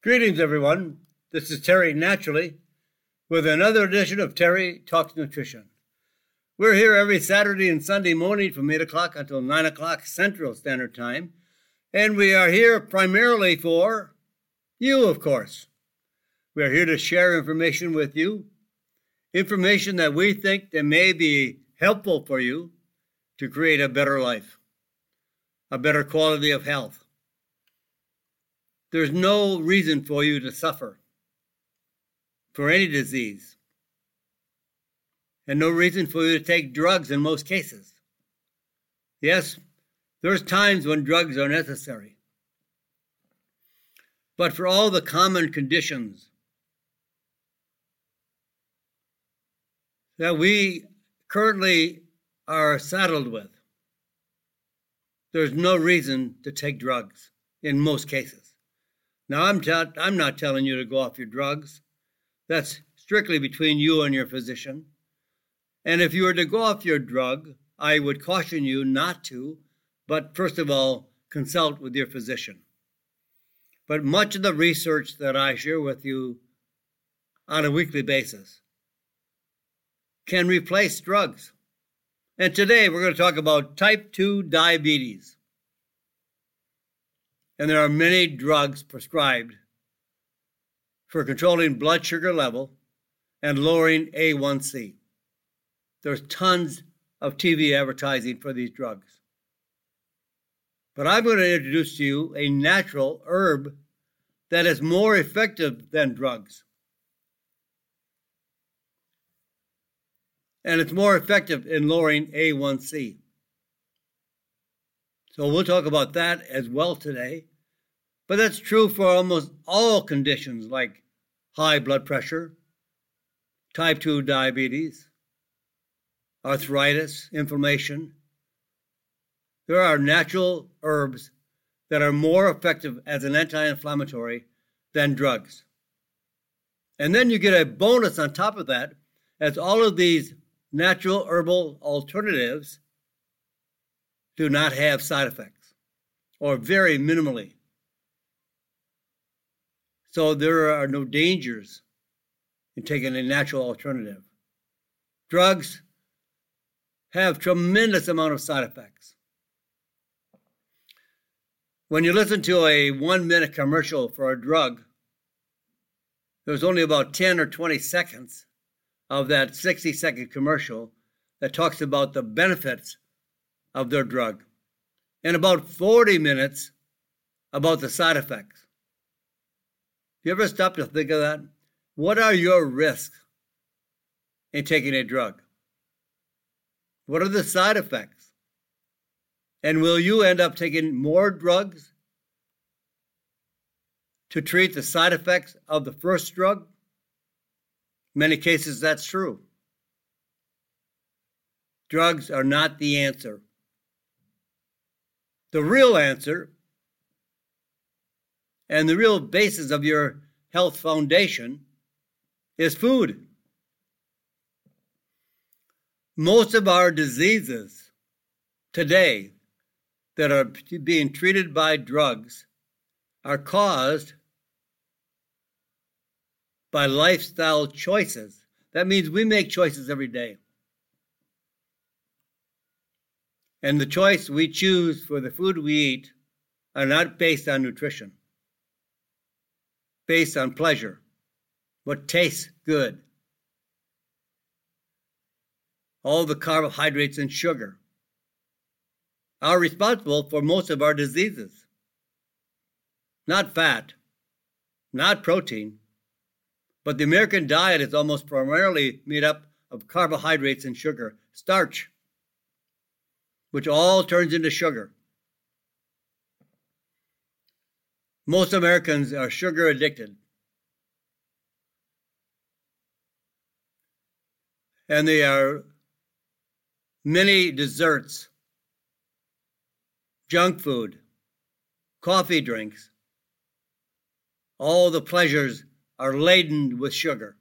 Greetings, everyone. This is Terry Naturally with another edition of Terry Talks Nutrition. We're here every Saturday and Sunday morning from 8 o'clock until 9 o'clock Central Standard Time, and we are here primarily for you, of course. We are here to share information with you, information that we think that may be helpful for you to create a better life, a better quality of health. There's no reason for you to suffer for any disease, and no reason for you to take drugs in most cases. Yes, there's times when drugs are necessary. But for all the common conditions that we currently are saddled with, there's no reason to take drugs in most cases. Now, I'm, ta- I'm not telling you to go off your drugs. That's strictly between you and your physician. And if you were to go off your drug, I would caution you not to, but first of all, consult with your physician. But much of the research that I share with you on a weekly basis can replace drugs. And today we're going to talk about type 2 diabetes. And there are many drugs prescribed for controlling blood sugar level and lowering A1C. There's tons of TV advertising for these drugs. But I'm going to introduce to you a natural herb that is more effective than drugs. and it's more effective in lowering A1C. So we'll talk about that as well today. But that's true for almost all conditions like high blood pressure, type 2 diabetes, arthritis, inflammation. There are natural herbs that are more effective as an anti inflammatory than drugs. And then you get a bonus on top of that, as all of these natural herbal alternatives do not have side effects or very minimally. So there are no dangers in taking a natural alternative. Drugs have tremendous amount of side effects. When you listen to a one minute commercial for a drug, there's only about 10 or 20 seconds of that 60 second commercial that talks about the benefits of their drug, and about 40 minutes about the side effects. You ever stop to think of that? What are your risks in taking a drug? What are the side effects? And will you end up taking more drugs to treat the side effects of the first drug? many cases, that's true. Drugs are not the answer. The real answer and the real basis of your health foundation is food. Most of our diseases today that are being treated by drugs are caused by lifestyle choices. That means we make choices every day. And the choice we choose for the food we eat are not based on nutrition, based on pleasure, what tastes good, all the carbohydrates and sugar are responsible for most of our diseases. Not fat, not protein, but the American diet is almost primarily made up of carbohydrates and sugar, starch, which all turns into sugar. Most Americans are sugar addicted. And they are many desserts, junk food, coffee drinks, all the pleasures are laden with sugar.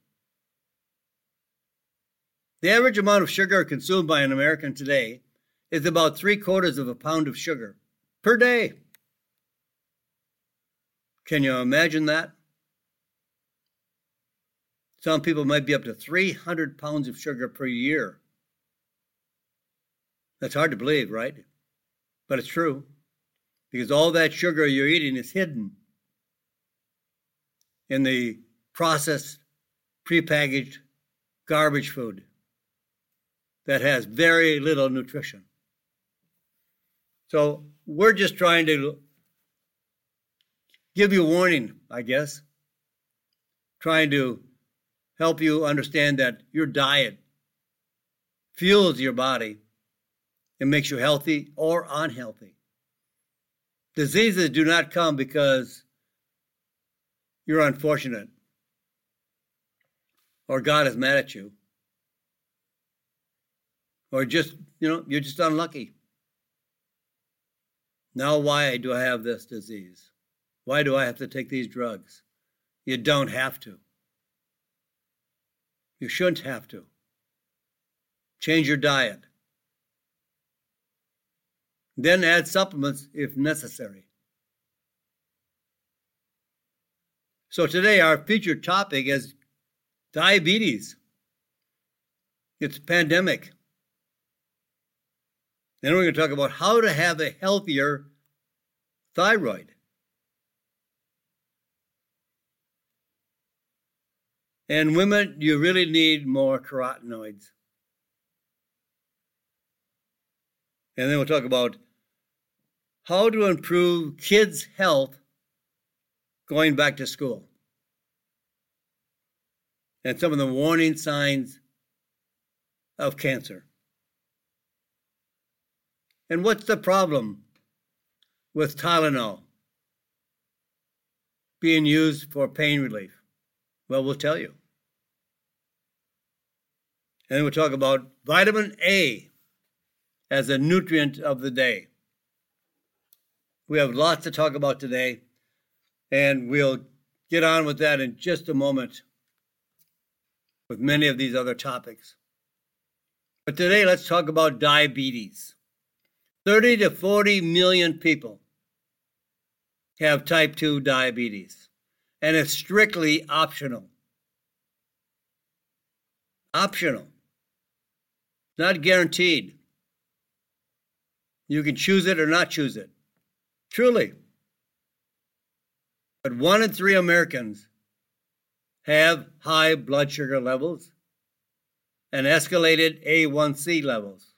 The average amount of sugar consumed by an American today is about three quarters of a pound of sugar per day. Can you imagine that? Some people might be up to 300 pounds of sugar per year. That's hard to believe, right? But it's true. Because all that sugar you're eating is hidden in the processed, prepackaged garbage food that has very little nutrition. So we're just trying to give you a warning, I guess, trying to help you understand that your diet fuels your body and makes you healthy or unhealthy. Diseases do not come because you're unfortunate or God is mad at you or just, you know, you're just unlucky. Now, why do I have this disease? Why do I have to take these drugs? You don't have to. You shouldn't have to. Change your diet. Then add supplements if necessary. So today our featured topic is diabetes. It's a pandemic. Then we're going to talk about how to have a healthier thyroid. And women, you really need more carotenoids. And then we'll talk about how to improve kids' health going back to school and some of the warning signs of cancer. And what's the problem with Tylenol being used for pain relief? Well, we'll tell you. And we'll talk about vitamin A as a nutrient of the day. We have lots to talk about today, and we'll get on with that in just a moment with many of these other topics. But today, let's talk about diabetes. 30 to 40 million people have type 2 diabetes, and it's strictly optional. Optional, not guaranteed. You can choose it or not choose it. Truly. But one in three Americans have high blood sugar levels and escalated A1C levels.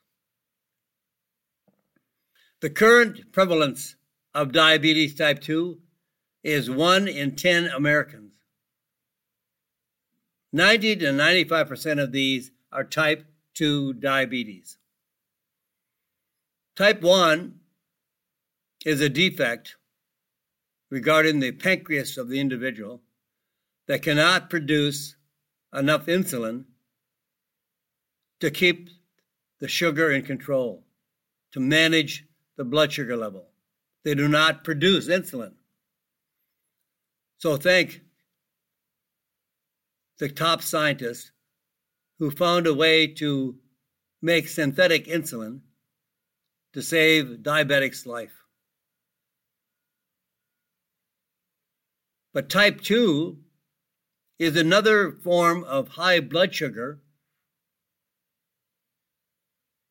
The current prevalence of diabetes type 2 is 1 in 10 Americans. 90 to 95% of these are type 2 diabetes. Type 1 is a defect regarding the pancreas of the individual that cannot produce enough insulin to keep the sugar in control, to manage the blood sugar level. They do not produce insulin. So thank the top scientists who found a way to make synthetic insulin to save diabetics' life. But type 2 is another form of high blood sugar,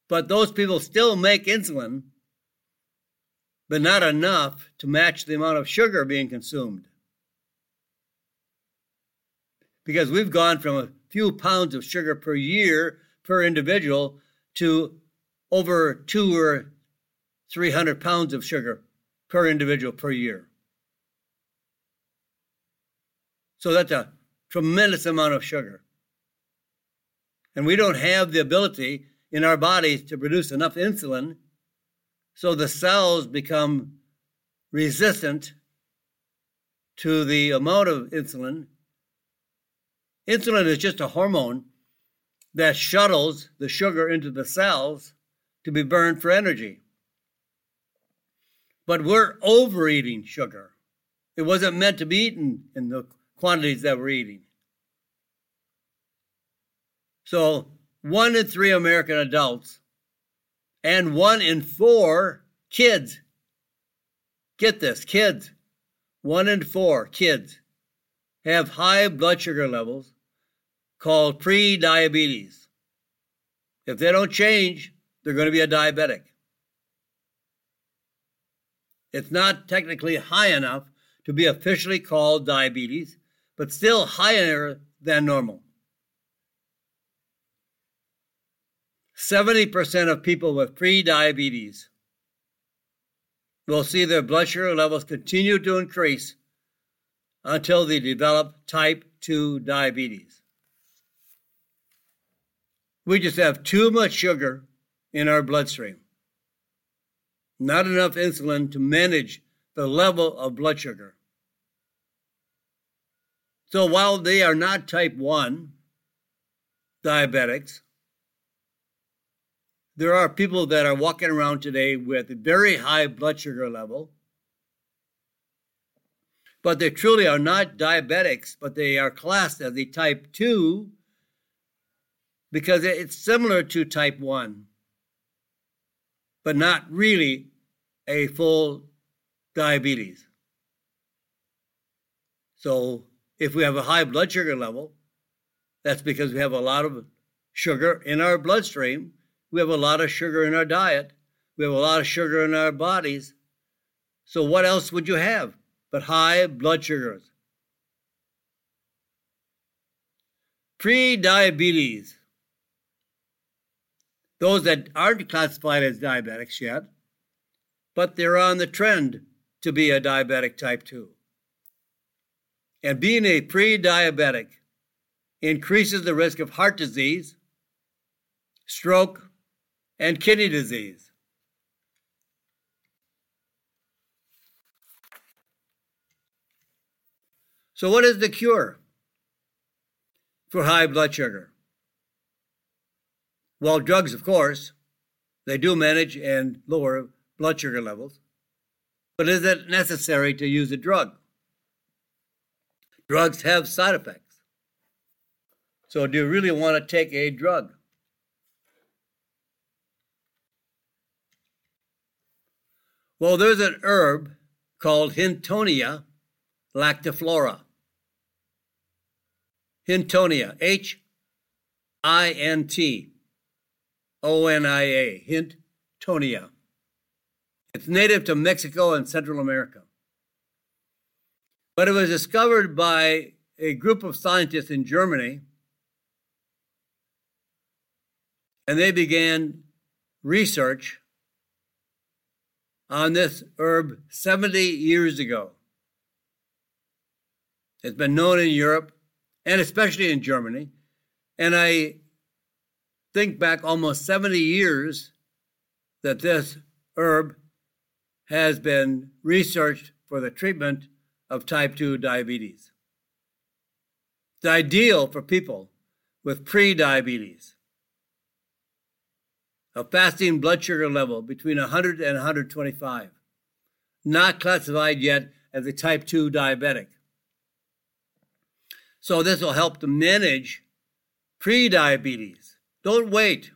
but those people still make insulin, but not enough to match the amount of sugar being consumed. Because we've gone from a few pounds of sugar per year per individual to over two or 300 pounds of sugar per individual per year. So that's a tremendous amount of sugar. And we don't have the ability in our bodies to produce enough insulin, so the cells become resistant to the amount of insulin. Insulin is just a hormone that shuttles the sugar into the cells to be burned for energy. But we're overeating sugar. It wasn't meant to be eaten in the quantities that we're eating. So, one in three American adults and one in four kids, get this, kids, one in four kids have high blood sugar levels called pre-diabetes. If they don't change, they're going to be a diabetic. It's not technically high enough to be officially called diabetes, but still higher than normal. 70% of people with pre-diabetes will see their blood sugar levels continue to increase until they develop type 2 diabetes. We just have too much sugar in our bloodstream. Not enough insulin to manage the level of blood sugar. So while they are not type 1 diabetics, there are people that are walking around today with a very high blood sugar level, but they truly are not diabetics, but they are classed as a type 2 because it's similar to type 1, but not really a full diabetes. So if we have a high blood sugar level, that's because we have a lot of sugar in our bloodstream we have a lot of sugar in our diet. We have a lot of sugar in our bodies. So, what else would you have but high blood sugars? Pre diabetes. Those that aren't classified as diabetics yet, but they're on the trend to be a diabetic type 2. And being a pre diabetic increases the risk of heart disease, stroke, and kidney disease. So, what is the cure for high blood sugar? Well, drugs, of course, they do manage and lower blood sugar levels. But is it necessary to use a drug? Drugs have side effects. So, do you really want to take a drug? Well, there's an herb called Hintonia lactiflora. Hintonia, H I N T O N I A, Hintonia. It's native to Mexico and Central America. But it was discovered by a group of scientists in Germany, and they began research on this herb 70 years ago. It's been known in Europe and especially in Germany. And I think back almost 70 years that this herb has been researched for the treatment of type 2 diabetes. It's ideal for people with pre diabetes a fasting blood sugar level between 100 and 125, not classified yet as a type 2 diabetic. So, this will help to manage pre-diabetes. Don't wait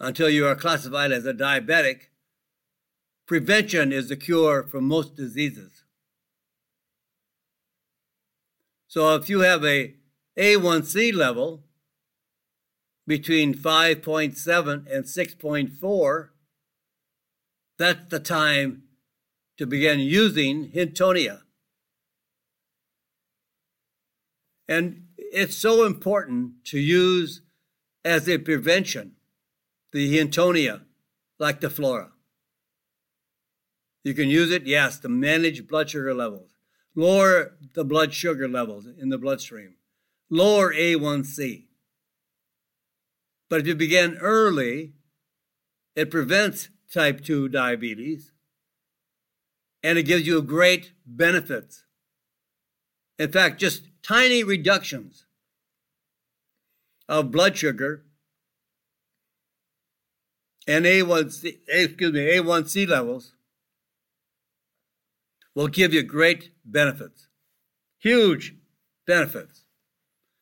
until you are classified as a diabetic. Prevention is the cure for most diseases. So, if you have a A1C level between 5.7 and 6.4, that's the time to begin using Hintonia. And it's so important to use as a prevention the Hintonia, lactiflora. You can use it, yes, to manage blood sugar levels, lower the blood sugar levels in the bloodstream, lower A1C. But if you begin early, it prevents type 2 diabetes and it gives you great benefits. In fact, just tiny reductions of blood sugar and A1C, excuse me, A1C levels will give you great benefits. Huge benefits.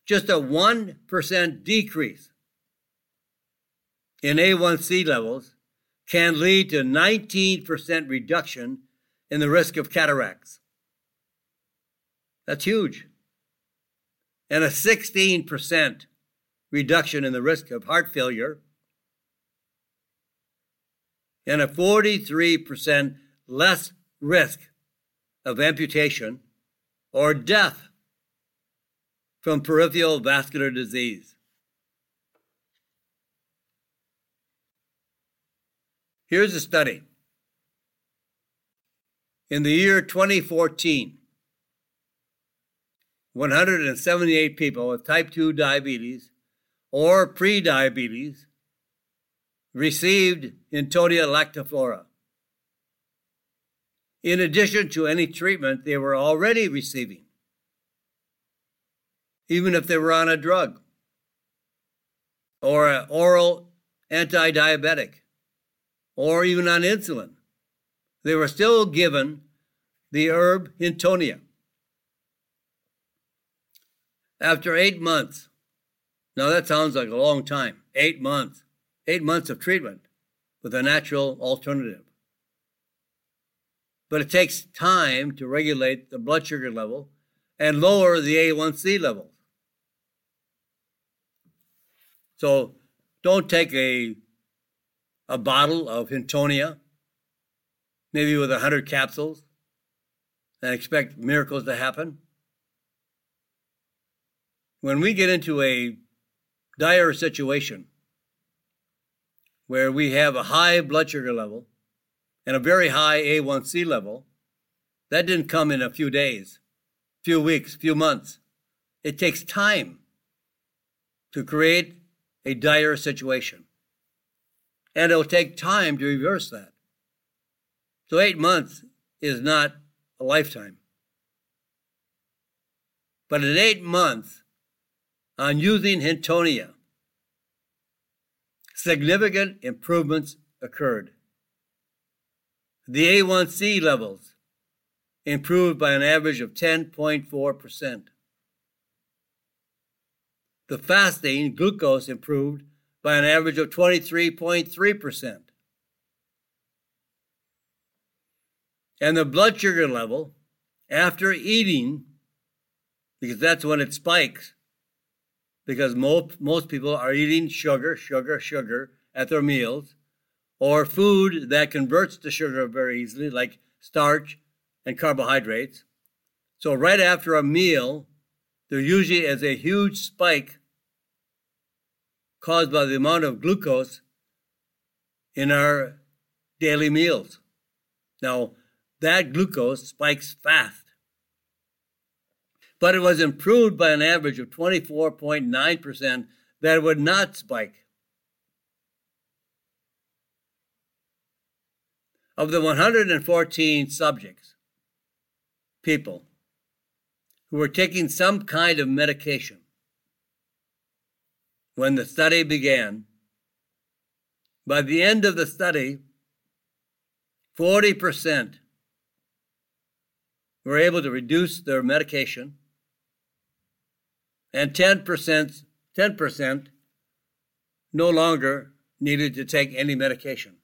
Just a 1% decrease in A1C levels can lead to 19% reduction in the risk of cataracts. That's huge. And a 16% reduction in the risk of heart failure, and a 43% less risk of amputation or death from peripheral vascular disease. Here's a study. In the year 2014, 178 people with type 2 diabetes or pre-diabetes received Hintonia lactiflora. In addition to any treatment they were already receiving, even if they were on a drug or an oral anti diabetic or even on insulin, they were still given the herb Hintonia. After eight months, now that sounds like a long time, eight months eight months of treatment with a natural alternative. But it takes time to regulate the blood sugar level and lower the A1C levels. So don't take a, a bottle of Hintonia, maybe with 100 capsules, and expect miracles to happen. When we get into a dire situation, where we have a high blood sugar level and a very high A1C level, that didn't come in a few days, few weeks, few months. It takes time to create a dire situation. And it'll take time to reverse that. So eight months is not a lifetime. But in eight months, on using Hintonia, significant improvements occurred. The A1C levels improved by an average of 10.4%. The fasting glucose improved by an average of 23.3%. And the blood sugar level after eating, because that's when it spikes, because most, most people are eating sugar, sugar, sugar at their meals, or food that converts to sugar very easily, like starch and carbohydrates. So, right after a meal, there usually is a huge spike caused by the amount of glucose in our daily meals. Now, that glucose spikes fast but it was improved by an average of 24.9% that would not spike. Of the 114 subjects, people who were taking some kind of medication, when the study began, by the end of the study, 40% were able to reduce their medication and 10%, 10% no longer needed to take any medication.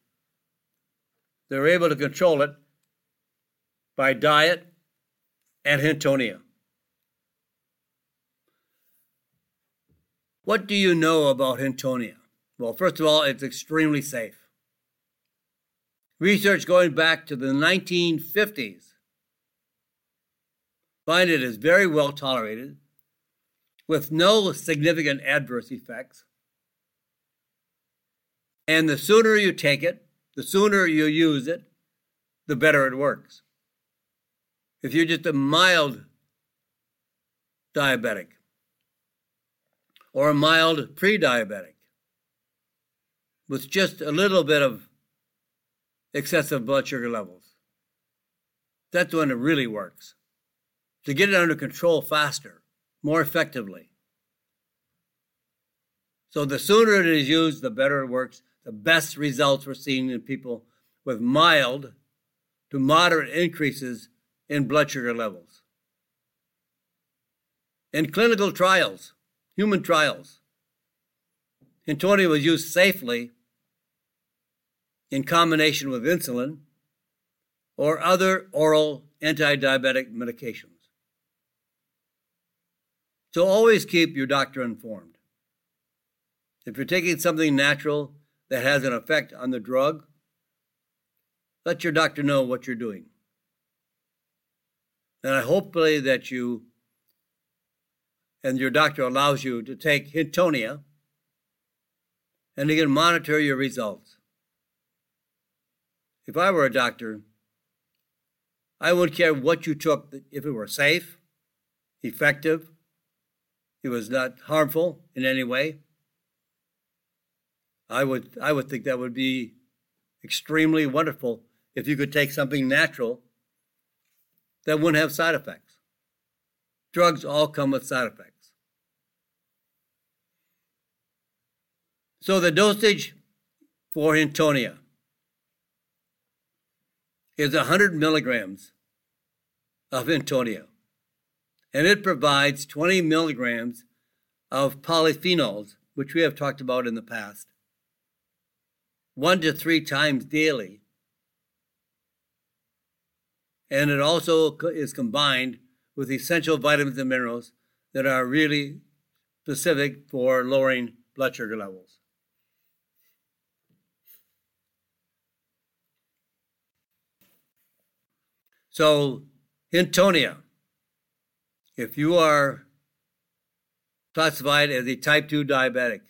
They were able to control it by diet and Hintonia. What do you know about Hintonia? Well, first of all, it's extremely safe. Research going back to the 1950s find it is very well tolerated with no significant adverse effects. And the sooner you take it, the sooner you use it, the better it works. If you're just a mild diabetic or a mild pre diabetic with just a little bit of excessive blood sugar levels, that's when it really works. To get it under control faster more effectively. So the sooner it is used, the better it works. The best results were seen in people with mild to moderate increases in blood sugar levels. In clinical trials, human trials, Hintonia was used safely in combination with insulin or other oral anti diabetic medications. So always keep your doctor informed. If you're taking something natural that has an effect on the drug, let your doctor know what you're doing. And I hopefully that you and your doctor allows you to take Hintonia and he can monitor your results. If I were a doctor, I wouldn't care what you took if it were safe, effective, it was not harmful in any way. I would I would think that would be extremely wonderful if you could take something natural that wouldn't have side effects. Drugs all come with side effects. So the dosage for Hintonia is 100 milligrams of Hintonia, and it provides 20 milligrams of polyphenols, which we have talked about in the past, one to three times daily. And it also is combined with essential vitamins and minerals that are really specific for lowering blood sugar levels. So, Hintonia, if you are classified as a type 2 diabetic,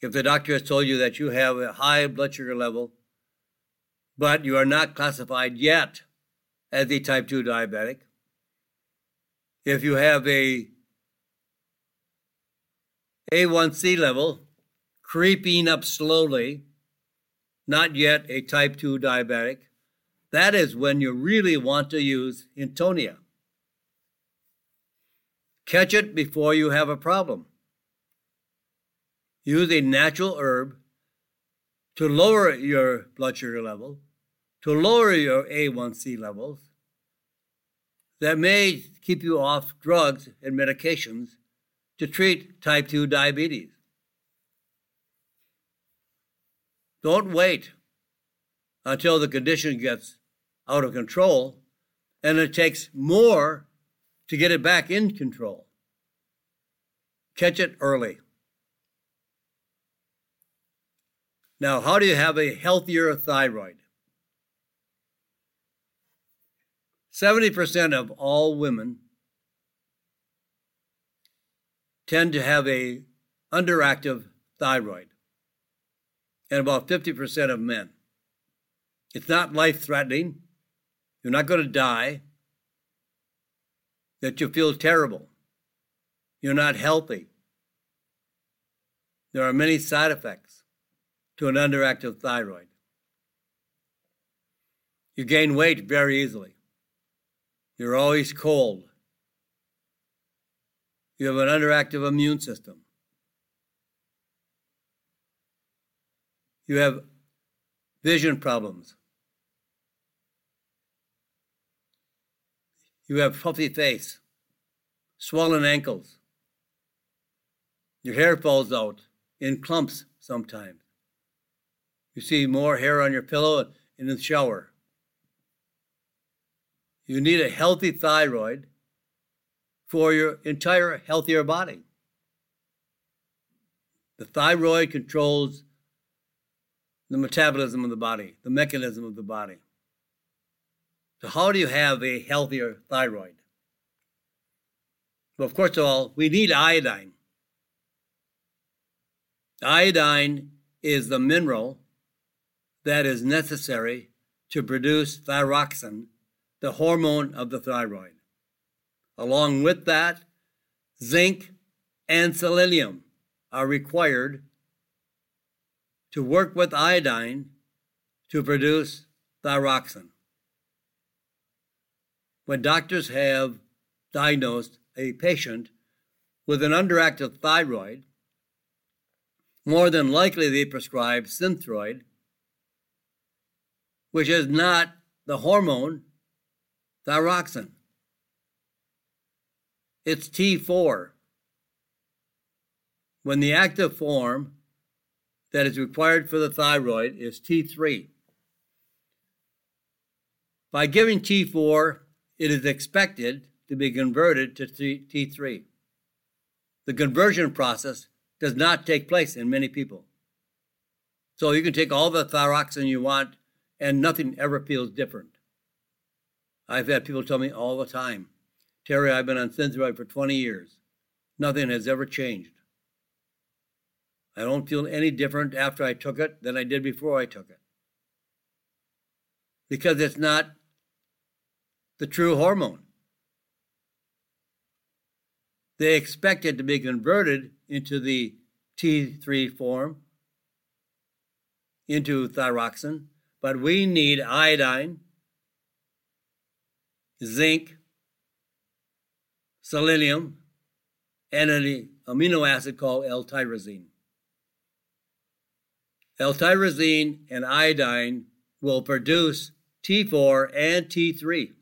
if the doctor has told you that you have a high blood sugar level, but you are not classified yet as a type 2 diabetic, if you have a A1C level creeping up slowly, not yet a type 2 diabetic, that is when you really want to use Hintonia. Catch it before you have a problem. Use a natural herb to lower your blood sugar level, to lower your A1C levels, that may keep you off drugs and medications to treat type 2 diabetes. Don't wait until the condition gets out of control, and it takes more to get it back in control. Catch it early. Now, how do you have a healthier thyroid? 70% of all women tend to have a underactive thyroid and about 50% of men. It's not life threatening. You're not going to die. That you feel terrible. You're not healthy. There are many side effects to an underactive thyroid. You gain weight very easily. You're always cold. You have an underactive immune system. You have vision problems. You have puffy face, swollen ankles. Your hair falls out in clumps sometimes. You see more hair on your pillow and in the shower. You need a healthy thyroid for your entire healthier body. The thyroid controls the metabolism of the body, the mechanism of the body. So, how do you have a healthier thyroid? Well, of course, of all, we need iodine. Iodine is the mineral that is necessary to produce thyroxin, the hormone of the thyroid. Along with that, zinc and selenium are required to work with iodine to produce thyroxine when doctors have diagnosed a patient with an underactive thyroid, more than likely they prescribe synthroid, which is not the hormone thyroxine. It's T4. When the active form that is required for the thyroid is T3. By giving T4 it is expected to be converted to T3. The conversion process does not take place in many people. So you can take all the thyroxine you want and nothing ever feels different. I've had people tell me all the time, Terry, I've been on Synthroid for 20 years. Nothing has ever changed. I don't feel any different after I took it than I did before I took it. Because it's not the true hormone. They expect it to be converted into the T3 form, into thyroxine, but we need iodine, zinc, selenium, and an amino acid called L-tyrosine. L-tyrosine and iodine will produce T4 and T3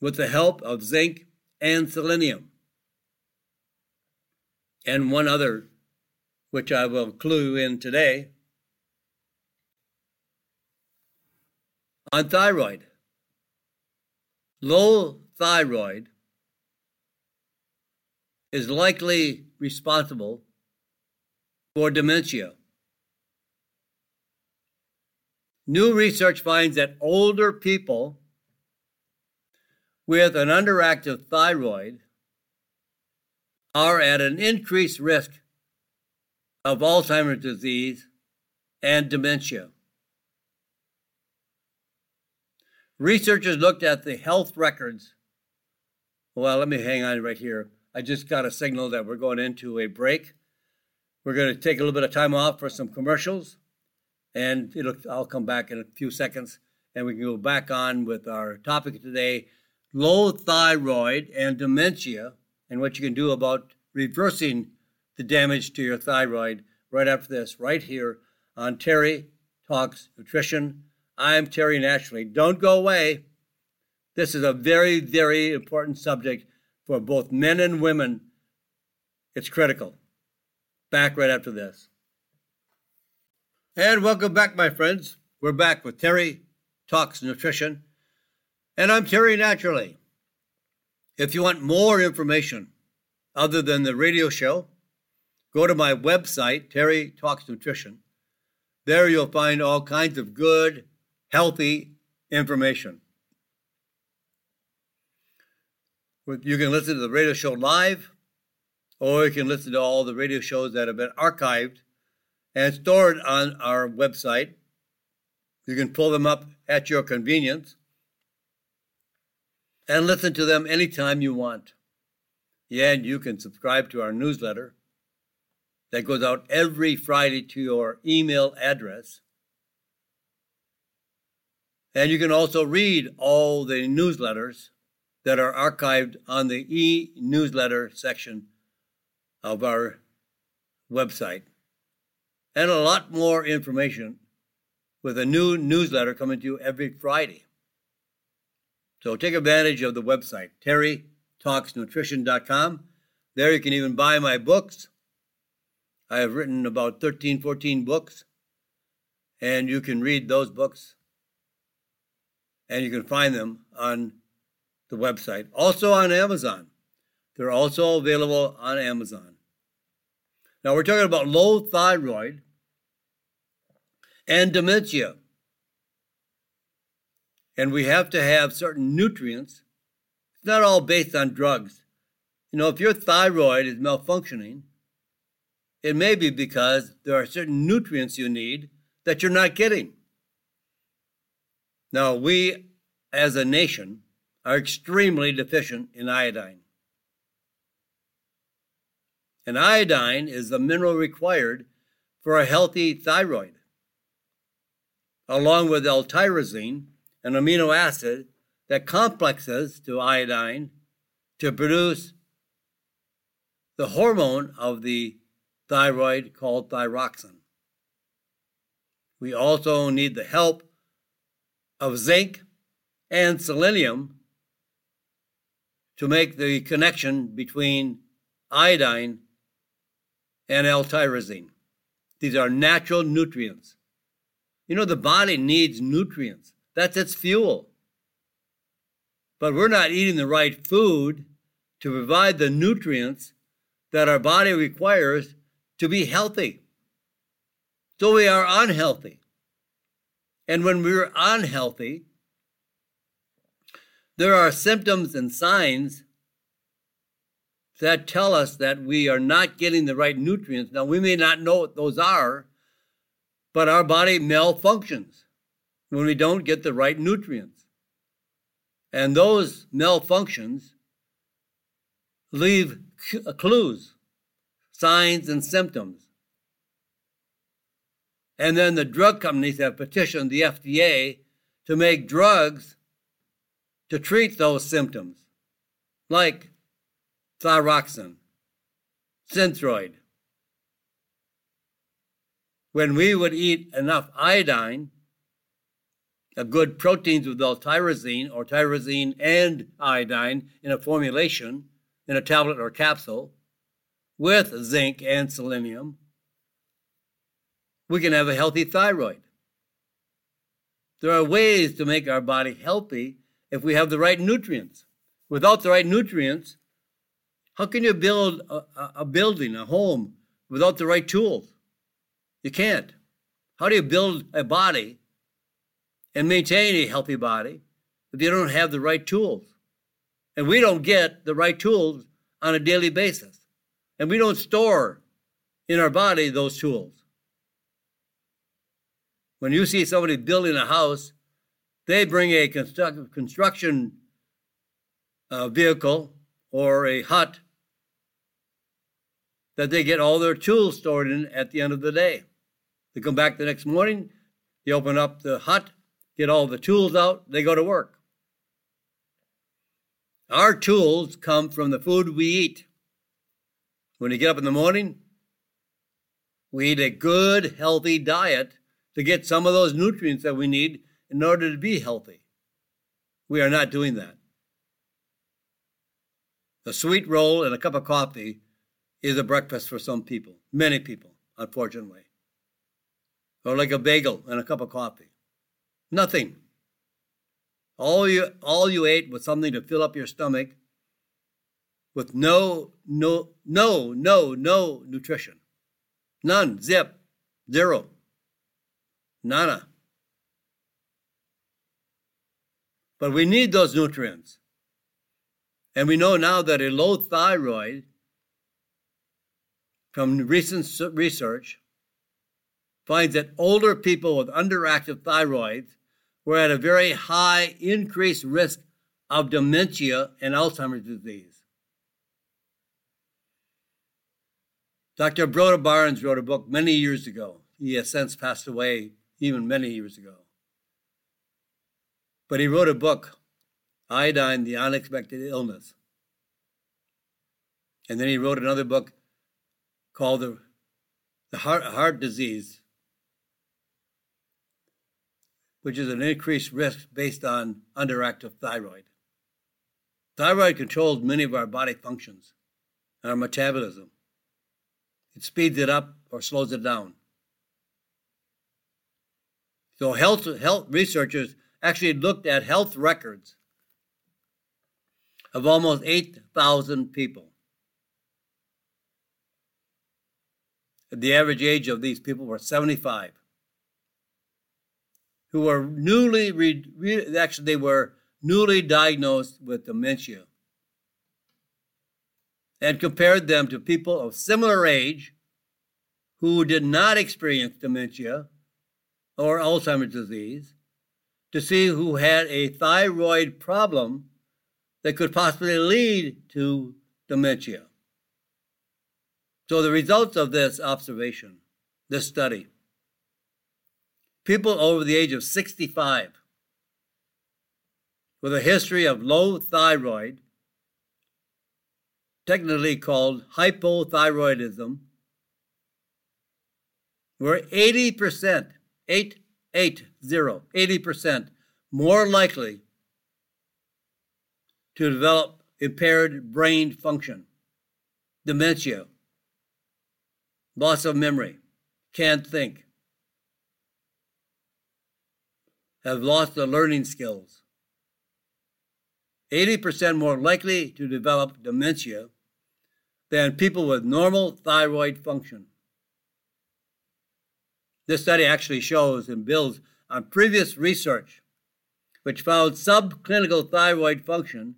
with the help of zinc and selenium. And one other, which I will clue in today, on thyroid. Low thyroid is likely responsible for dementia. New research finds that older people with an underactive thyroid are at an increased risk of Alzheimer's disease and dementia. Researchers looked at the health records. Well, let me hang on right here. I just got a signal that we're going into a break. We're going to take a little bit of time off for some commercials, and I'll come back in a few seconds, and we can go back on with our topic today low thyroid and dementia, and what you can do about reversing the damage to your thyroid right after this, right here on Terry Talks Nutrition. I'm Terry Naturally. Don't go away. This is a very, very important subject for both men and women. It's critical. Back right after this. And welcome back, my friends. We're back with Terry Talks Nutrition. And I'm Terry Naturally. If you want more information other than the radio show, go to my website, Terry Talks Nutrition. There you'll find all kinds of good, healthy information. You can listen to the radio show live, or you can listen to all the radio shows that have been archived and stored on our website. You can pull them up at your convenience and listen to them anytime you want. Yeah, and you can subscribe to our newsletter that goes out every Friday to your email address. And you can also read all the newsletters that are archived on the e newsletter section of our website. And a lot more information with a new newsletter coming to you every Friday. So take advantage of the website, terrytalksnutrition.com. There you can even buy my books. I have written about 13, 14 books, and you can read those books, and you can find them on the website. Also on Amazon. They're also available on Amazon. Now we're talking about low thyroid and dementia and we have to have certain nutrients. It's not all based on drugs. You know, if your thyroid is malfunctioning, it may be because there are certain nutrients you need that you're not getting. Now, we as a nation are extremely deficient in iodine. And iodine is the mineral required for a healthy thyroid, along with L-tyrosine, an amino acid that complexes to iodine to produce the hormone of the thyroid called thyroxin. We also need the help of zinc and selenium to make the connection between iodine and L-tyrosine. These are natural nutrients. You know, the body needs nutrients. That's its fuel. but we're not eating the right food to provide the nutrients that our body requires to be healthy. So we are unhealthy. And when we're unhealthy, there are symptoms and signs that tell us that we are not getting the right nutrients. Now, we may not know what those are, but our body malfunctions when we don't get the right nutrients. And those malfunctions leave uh, clues, signs, and symptoms. And then the drug companies have petitioned the FDA to make drugs to treat those symptoms, like thyroxine, synthroid. When we would eat enough iodine, good proteins with L-tyrosine or tyrosine and iodine in a formulation, in a tablet or capsule, with zinc and selenium, we can have a healthy thyroid. There are ways to make our body healthy if we have the right nutrients. Without the right nutrients, how can you build a, a, building, a home, without the right tools? You can't. How do you build a body and maintain a healthy body if you don't have the right tools? And we don't get the right tools on a daily basis. And we don't store in our body those tools. When you see somebody building a house, they bring a construction uh, vehicle or a hut that they get all their tools stored in at the end of the day. They come back the next morning, they open up the hut, get all the tools out, they go to work. Our tools come from the food we eat. When you get up in the morning, we eat a good, healthy diet to get some of those nutrients that we need in order to be healthy. We are not doing that. A sweet roll and a cup of coffee is a breakfast for some people, many people, unfortunately. Or like a bagel and a cup of coffee. Nothing. All you all you ate was something to fill up your stomach with no no no no no nutrition. None. Zip. Zero. Nada. But we need those nutrients. And we know now that a low thyroid, from recent research, finds that older people with underactive thyroids were at a very high increased risk of dementia and Alzheimer's disease. Dr. Broda Barnes wrote a book many years ago. He has since passed away even many years ago. But he wrote a book, Iodine, the Unexpected Illness. And then he wrote another book called The, the Heart, Heart Disease, which is an increased risk based on underactive thyroid. Thyroid controls many of our body functions, our metabolism. It speeds it up or slows it down. So health health researchers actually looked at health records of almost 8,000 people. The average age of these people were 75, who were newly, re, re, actually, they were newly diagnosed with dementia, and compared them to people of similar age who did not experience dementia or Alzheimer's disease to see who had a thyroid problem that could possibly lead to dementia. So, the results of this observation, this study, people over the age of 65 with a history of low thyroid, technically called hypothyroidism, were 80% eight, eight, zero, 80% more likely to develop impaired brain function, dementia, loss of memory, can't think, have lost their learning skills. 80% more likely to develop dementia than people with normal thyroid function. This study actually shows and builds on previous research, which found subclinical thyroid function,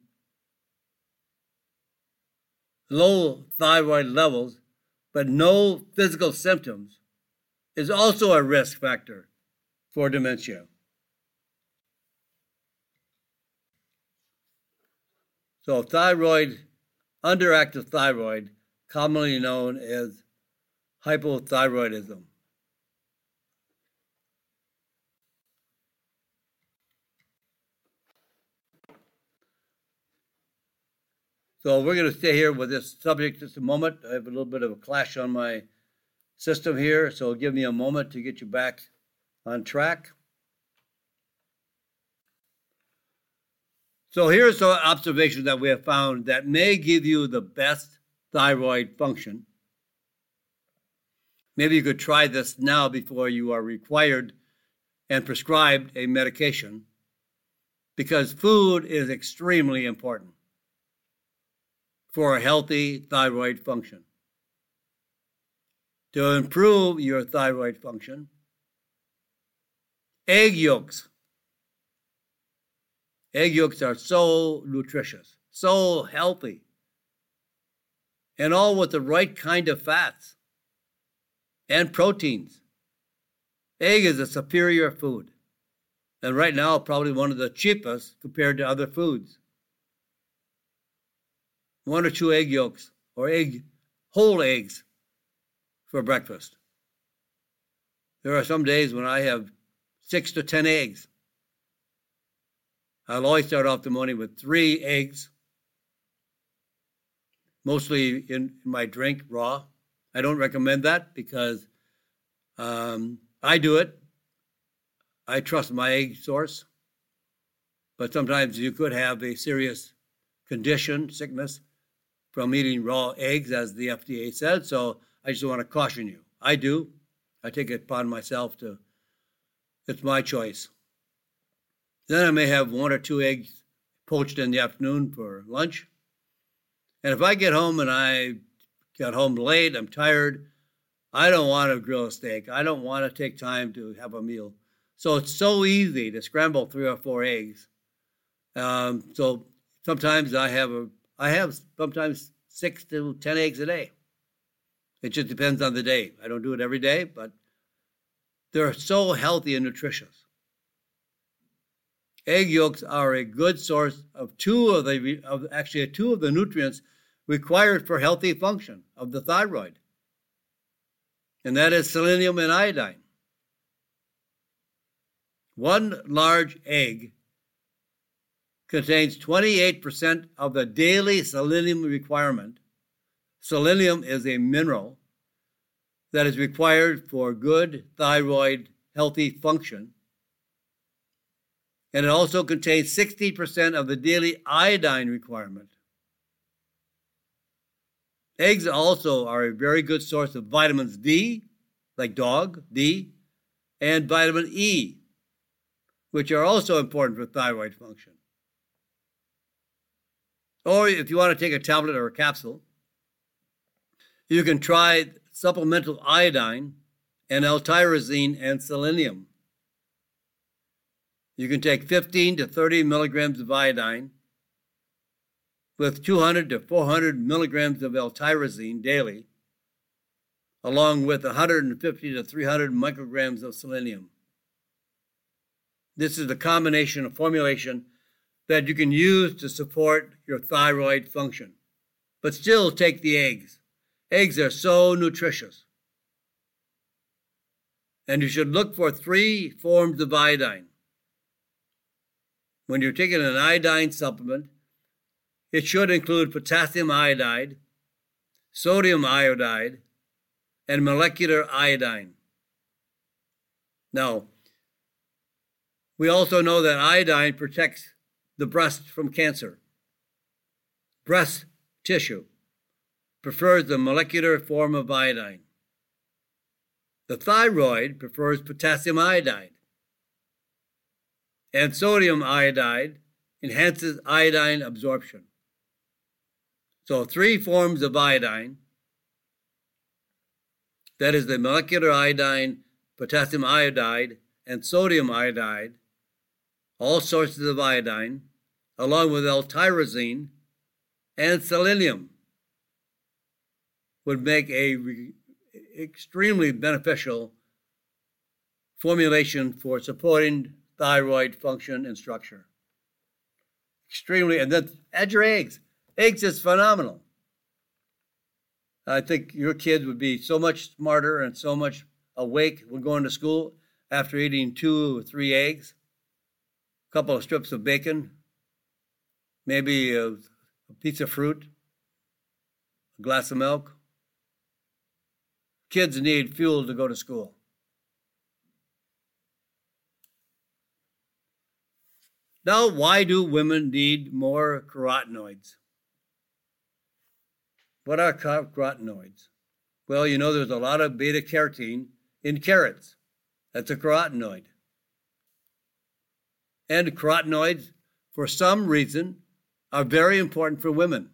low thyroid levels, but no physical symptoms, is also a risk factor for dementia. So, thyroid, underactive thyroid, commonly known as hypothyroidism. So we're going to stay here with this subject just a moment. I have a little bit of a clash on my system here, so give me a moment to get you back on track. So here's some observations that we have found that may give you the best thyroid function. Maybe you could try this now before you are required and prescribed a medication because food is extremely important for a healthy thyroid function. To improve your thyroid function, egg yolks. Egg yolks are so nutritious, so healthy, and all with the right kind of fats and proteins. Egg is a superior food, and right now, probably one of the cheapest compared to other foods one or two egg yolks or egg whole eggs for breakfast. There are some days when I have six to ten eggs. I'll always start off the morning with three eggs, mostly in, my drink raw. I don't recommend that because um, I do it. I trust my egg source, but sometimes you could have a serious condition, sickness, from eating raw eggs, as the FDA said. So I just want to caution you. I do. I take it upon myself to, it's my choice. Then I may have one or two eggs poached in the afternoon for lunch. And if I get home and I got home late, I'm tired, I don't want to grill a steak. I don't want to take time to have a meal. So it's so easy to scramble three or four eggs. Um, so sometimes I have a I have sometimes six to 10 eggs a day. It just depends on the day. I don't do it every day, but they're so healthy and nutritious. Egg yolks are a good source of two of the of actually two of the nutrients required for healthy function of the thyroid. And that is selenium and iodine. One large egg contains 28% of the daily selenium requirement. Selenium is a mineral that is required for good thyroid healthy function. And it also contains 60% of the daily iodine requirement. Eggs also are a very good source of vitamins D, like dog, D, and vitamin E, which are also important for thyroid function. Or if you want to take a tablet or a capsule, you can try supplemental iodine and L-tyrosine and selenium. You can take 15 to 30 milligrams of iodine with 200 to 400 milligrams of L-tyrosine daily, along with 150 to 300 micrograms of selenium. This is the combination of formulation that you can use to support your thyroid function. But still take the eggs. Eggs are so nutritious. And you should look for three forms of iodine. When you're taking an iodine supplement, it should include potassium iodide, sodium iodide, and molecular iodine. Now, we also know that iodine protects the breast from cancer. Breast tissue prefers the molecular form of iodine. The thyroid prefers potassium iodide. And sodium iodide enhances iodine absorption. So, three forms of iodine that is, the molecular iodine, potassium iodide, and sodium iodide, all sources of iodine, along with L-tyrosine and selenium, would make a re- extremely beneficial formulation for supporting thyroid function and structure. Extremely, and then add your eggs. Eggs is phenomenal. I think your kids would be so much smarter and so much awake when going to school after eating two or three eggs, a couple of strips of bacon, maybe a, a piece of fruit, a glass of milk. Kids need fuel to go to school. Now, why do women need more carotenoids? What are carotenoids? Well, you know, there's a lot of beta carotene in carrots. That's a carotenoid. And carotenoids, for some reason, are very important for women.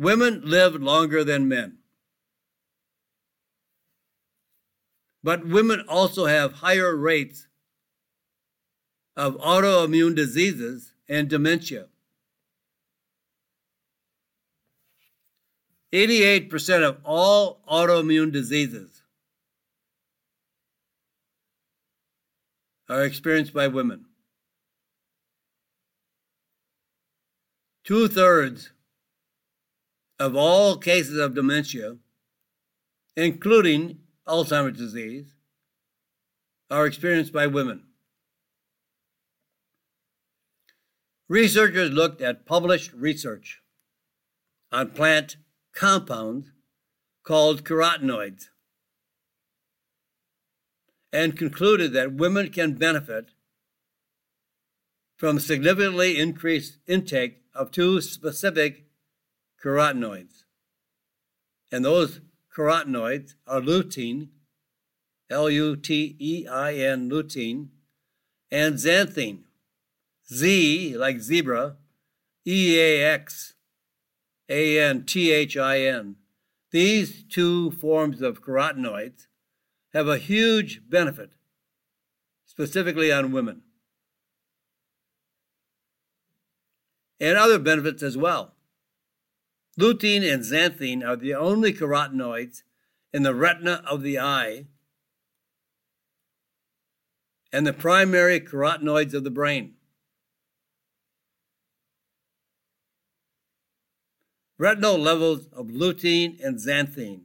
Women live longer than men. But women also have higher rates of autoimmune diseases and dementia. 88% of all autoimmune diseases are experienced by women. Two thirds of all cases of dementia, including Alzheimer's disease, are experienced by women. Researchers looked at published research on plant compounds called carotenoids and concluded that women can benefit from significantly increased intake of two specific carotenoids. And those carotenoids are lutein, L U T E I N, lutein, and zeaxanthin, Z like zebra, E A X, a N T H I N. These two forms of carotenoids have a huge benefit, specifically on women, and other benefits as well. Lutein and zeaxanthin are the only carotenoids in the retina of the eye and the primary carotenoids of the brain. Retinal levels of lutein and zeaxanthin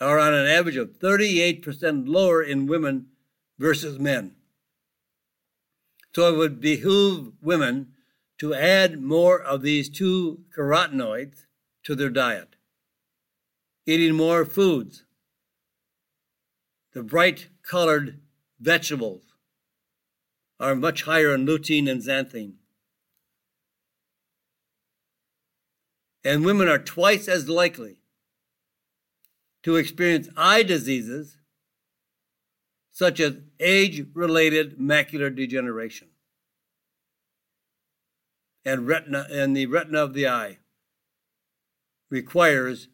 are on an average of 38% lower in women versus men. So it would behoove women to add more of these two carotenoids to their diet, eating more foods. The bright colored vegetables are much higher in lutein and zeaxanthin. And women are twice as likely to experience eye diseases such as age related macular degeneration and retina and the retina of the eye requires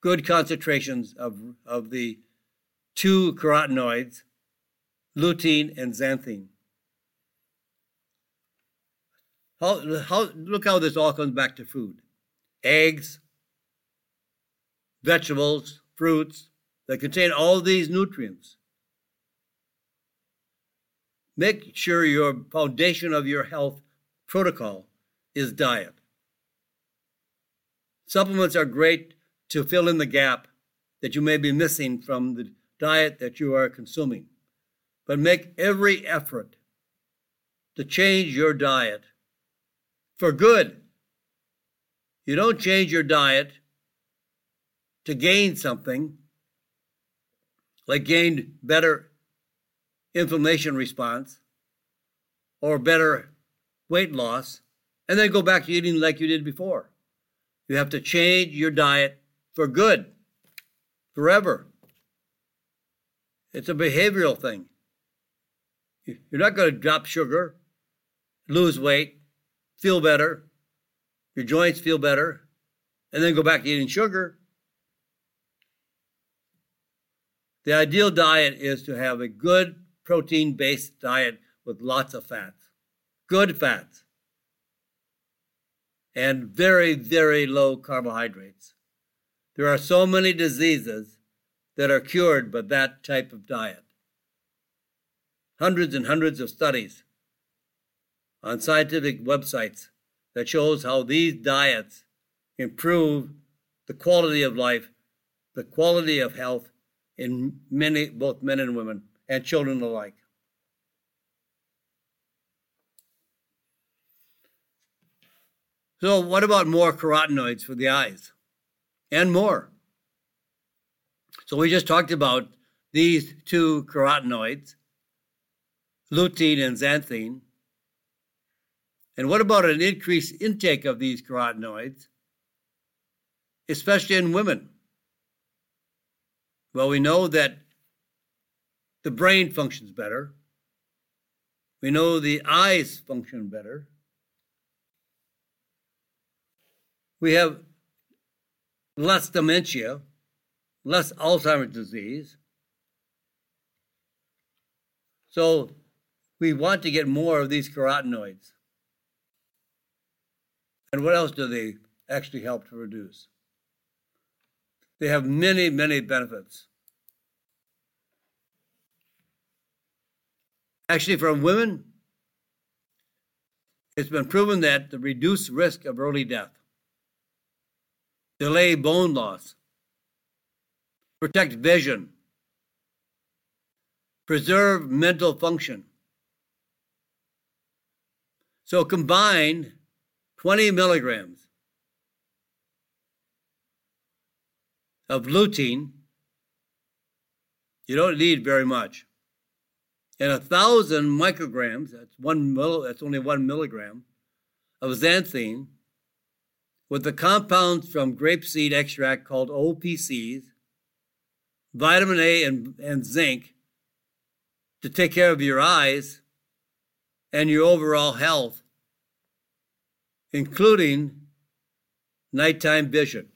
good concentrations of, of the two carotenoids lutein and zeaxanthin how, how, look how this all comes back to food eggs, vegetables, fruits that contain all these nutrients. Make sure your foundation of your health protocol is diet. Supplements are great to fill in the gap that you may be missing from the diet that you are consuming. But make every effort to change your diet for good. You don't change your diet to gain something, like gain better inflammation response or better weight loss, and then go back to eating like you did before. You have to change your diet for good, forever. It's a behavioral thing. You're not going to drop sugar, lose weight, feel better, your joints feel better, and then go back to eating sugar. The ideal diet is to have a good protein based diet with lots of fats, good fats, and very, very low carbohydrates. There are so many diseases that are cured by that type of diet. Hundreds and hundreds of studies on scientific websites that shows how these diets improve the quality of life, the quality of health in many both men and women and children alike. So, what about more carotenoids for the eyes? And more. So, we just talked about these two carotenoids, lutein and zeaxanthin. And what about an increased intake of these carotenoids, especially in women? Well, we know that the brain functions better. We know the eyes function better. We have less dementia, less Alzheimer's disease. So we want to get more of these carotenoids. And what else do they actually help to reduce? They have many, many benefits. Actually, for women, it's been proven that the reduced risk of early death, delay bone loss, protect vision, preserve mental function. So combined, 20 milligrams of lutein, you don't need very much. And a thousand micrograms, that's one mill, that's only one milligram, of zeaxanthin with the compounds from grapeseed extract called OPCs, vitamin A and, and zinc to take care of your eyes and your overall health, including nighttime vision.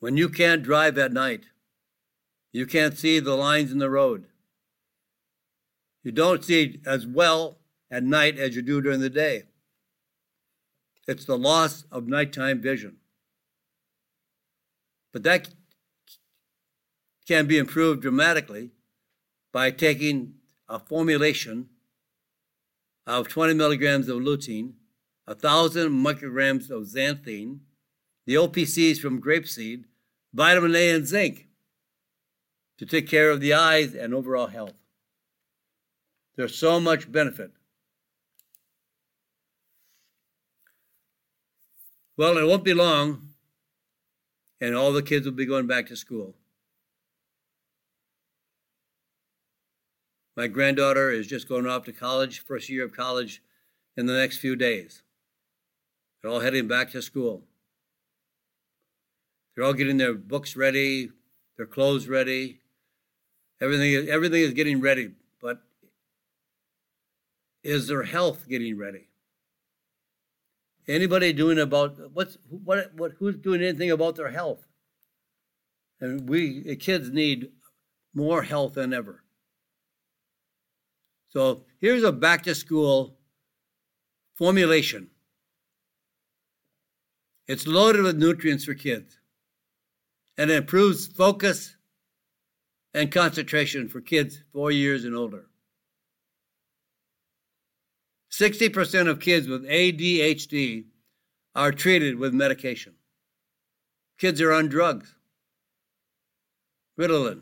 When you can't drive at night, you can't see the lines in the road you don't see as well at night as you do during the day. It's the loss of nighttime vision. But that can be improved dramatically by taking a formulation of 20 milligrams of lutein, 1,000 micrograms of zeaxanthin, the OPCs from grapeseed, vitamin A, and zinc to take care of the eyes and overall health. There's so much benefit. Well, it won't be long, and all the kids will be going back to school. My granddaughter is just going off to college, first year of college, in the next few days. They're all heading back to school. They're all getting their books ready, their clothes ready. Everything, everything is getting ready. But is their health getting ready? Anybody doing about what's what what who's doing anything about their health? And we kids need more health than ever. So here's a back to school formulation. It's loaded with nutrients for kids and it improves focus and concentration for kids four years and older. 60% of kids with ADHD are treated with medication. Kids are on drugs, Ritalin,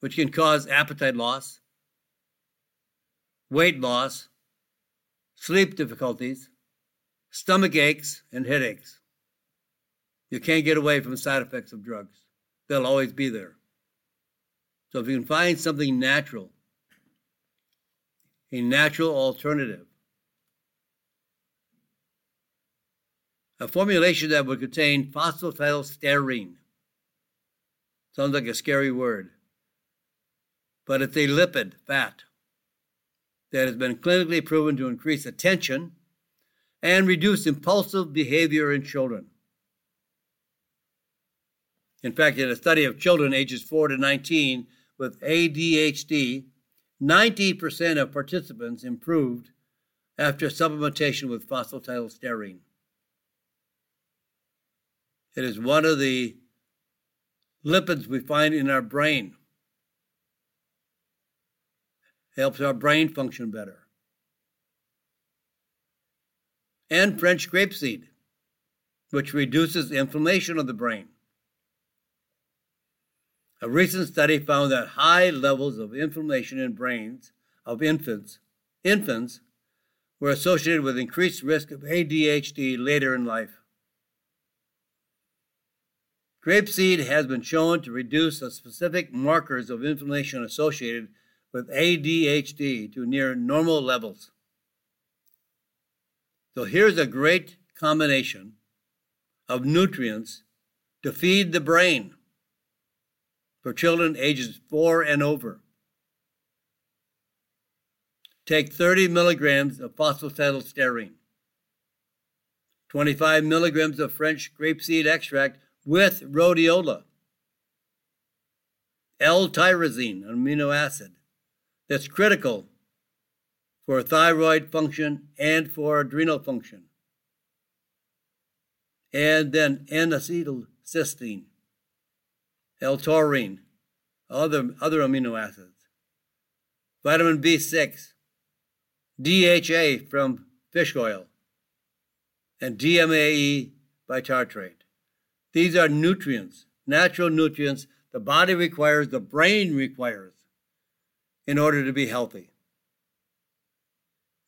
which can cause appetite loss, weight loss, sleep difficulties, stomach aches, and headaches. You can't get away from side effects of drugs. They'll always be there. So if you can find something natural a natural alternative. A formulation that would contain phosphatidylserine, Sounds like a scary word. But it's a lipid, fat, that has been clinically proven to increase attention and reduce impulsive behavior in children. In fact, in a study of children ages 4 to 19 with ADHD, 90% of participants improved after supplementation with phosphatidylserine. It is one of the lipids we find in our brain. Helps our brain function better. And French grapeseed, which reduces inflammation of the brain. A recent study found that high levels of inflammation in brains of infants infants were associated with increased risk of ADHD later in life. Grapeseed has been shown to reduce the specific markers of inflammation associated with ADHD to near normal levels. So here's a great combination of nutrients to feed the brain for children ages four and over. Take 30 milligrams of phosphatidylserine, 25 milligrams of French grapeseed extract with rhodiola, L-tyrosine, an amino acid that's critical for thyroid function and for adrenal function. And then N-acetylcysteine, L-taurine, other, other amino acids, vitamin B6, DHA from fish oil, and DMAE by bitartrate. These are nutrients, natural nutrients the body requires, the brain requires in order to be healthy.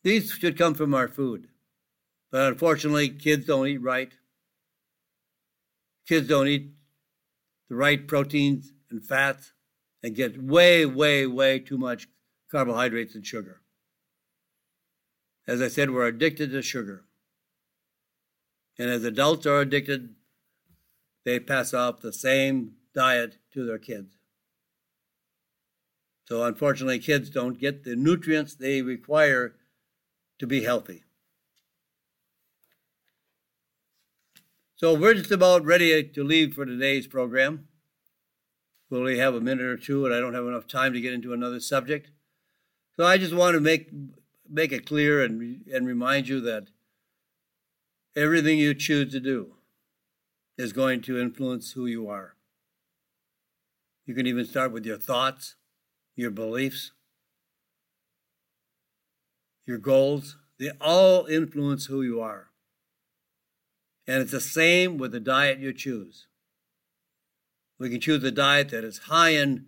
These should come from our food. But unfortunately, kids don't eat right. Kids don't eat the right proteins and fats and get way, way, way too much carbohydrates and sugar. As I said, we're addicted to sugar. And as adults are addicted they pass off the same diet to their kids. So, unfortunately, kids don't get the nutrients they require to be healthy. So, we're just about ready to leave for today's program. We'll only have a minute or two, and I don't have enough time to get into another subject. So, I just want to make make it clear and and remind you that everything you choose to do is going to influence who you are. You can even start with your thoughts, your beliefs, your goals. They all influence who you are. And it's the same with the diet you choose. We can choose a diet that is high in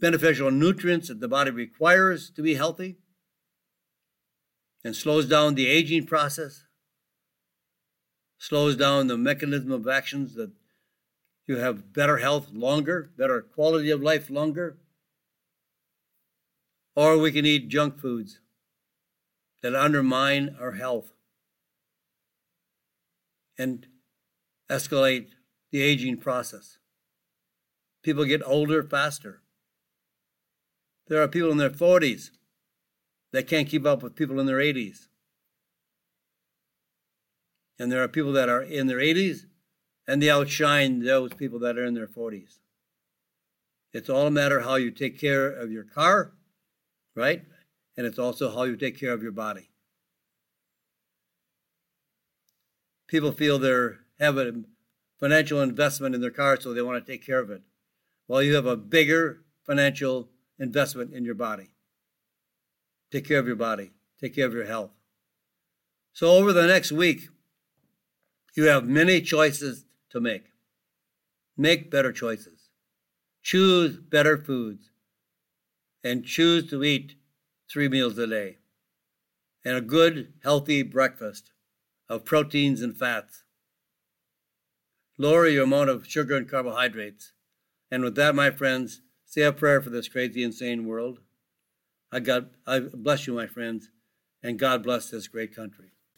beneficial nutrients that the body requires to be healthy and slows down the aging process slows down the mechanism of actions that you have better health longer, better quality of life longer. Or we can eat junk foods that undermine our health and escalate the aging process. People get older faster. There are people in their 40s that can't keep up with people in their 80s. And there are people that are in their 80s and they outshine those people that are in their 40s. It's all a matter how you take care of your car, right? And it's also how you take care of your body. People feel they have a financial investment in their car, so they want to take care of it. Well, you have a bigger financial investment in your body. Take care of your body, take care of your health. So, over the next week, you have many choices to make. Make better choices. Choose better foods. And choose to eat three meals a day. And a good, healthy breakfast of proteins and fats. Lower your amount of sugar and carbohydrates. And with that, my friends, say a prayer for this crazy, insane world. I, God, I bless you, my friends, and God bless this great country.